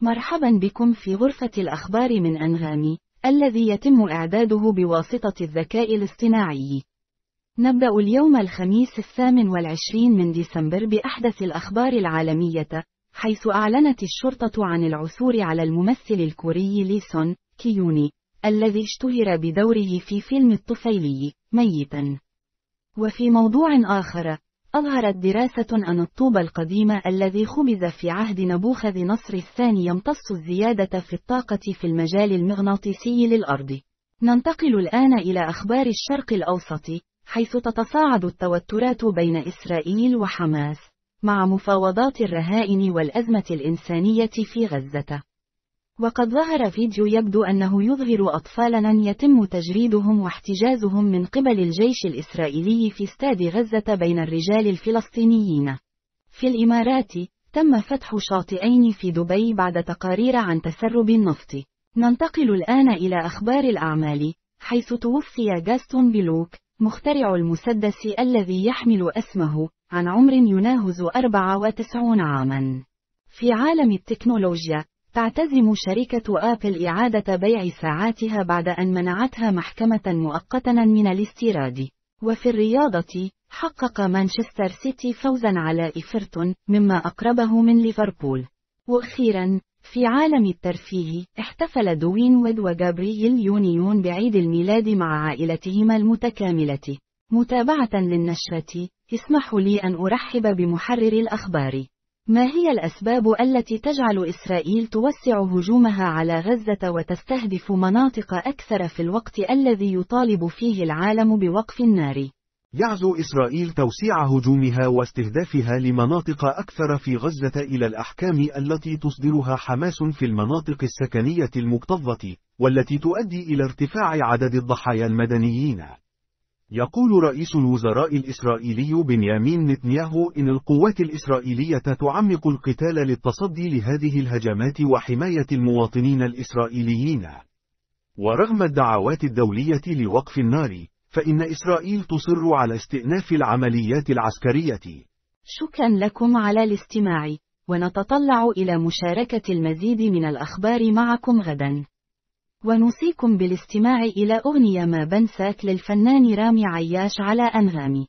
مرحبا بكم في غرفة الأخبار من أنغامي، الذي يتم إعداده بواسطة الذكاء الاصطناعي. نبدأ اليوم الخميس الثامن والعشرين من ديسمبر بأحدث الأخبار العالمية، حيث أعلنت الشرطة عن العثور على الممثل الكوري لي سون كيون، الذي اشتهر بدوره في فيلم الطفيلي، ميتا. وفي موضوع آخر، أظهرت دراسة أن الطوب القديم الذي خبز في عهد نبوخذ نصر الثاني يمتص الزيادة في الطاقة في المجال المغناطيسي للأرض. ننتقل الآن إلى أخبار الشرق الأوسط، حيث تتصاعد التوترات بين إسرائيل وحماس، مع مفاوضات الرهائن والأزمة الإنسانية في غزة. وقد ظهر فيديو يبدو أنه يظهر أطفالا يتم تجريدهم واحتجازهم من قبل الجيش الإسرائيلي في استاد غزة بين الرجال الفلسطينيين. في الإمارات، تم فتح شاطئين في دبي بعد تقارير عن تسرب النفط. ننتقل الآن إلى أخبار الأعمال، حيث توفي جاستون جلوك، مخترع المسدس الذي يحمل اسمه، عن عمر يناهز 94 عاما. في عالم التكنولوجيا، تعتزم شركة آبل إعادة بيع ساعاتها بعد أن منعتها محكمة مؤقتا من الاستيراد. وفي الرياضة، حقق مانشستر سيتي فوزا على إيفرتون، مما أقربه من ليفربول. وأخيرا، في عالم الترفيه، احتفل دوين ويد وجابرييل يونيون بعيد الميلاد مع عائلتهما المتكاملة. متابعة للنشرة، اسمحوا لي أن أرحب بمحرر الأخبار. ما هي الأسباب التي تجعل إسرائيل توسع هجومها على غزة وتستهدف مناطق أكثر في الوقت الذي يطالب فيه العالم بوقف النار؟ يعزو إسرائيل توسيع هجومها واستهدافها لمناطق أكثر في غزة إلى الأحكام التي تصدرها حماس في المناطق السكنية المكتظة، والتي تؤدي إلى ارتفاع عدد الضحايا المدنيين. يقول رئيس الوزراء الإسرائيلي بنيامين نتنياهو إن القوات الإسرائيلية تعمق القتال للتصدي لهذه الهجمات وحماية المواطنين الإسرائيليين. ورغم الدعوات الدولية لوقف النار، فإن إسرائيل تصر على استئناف العمليات العسكرية. شكرا لكم على الاستماع، ونتطلع إلى مشاركة المزيد من الأخبار معكم غدا. ونوصيكم بالاستماع إلى أغنية ما بنساك للفنان رامي عياش على أنغامي.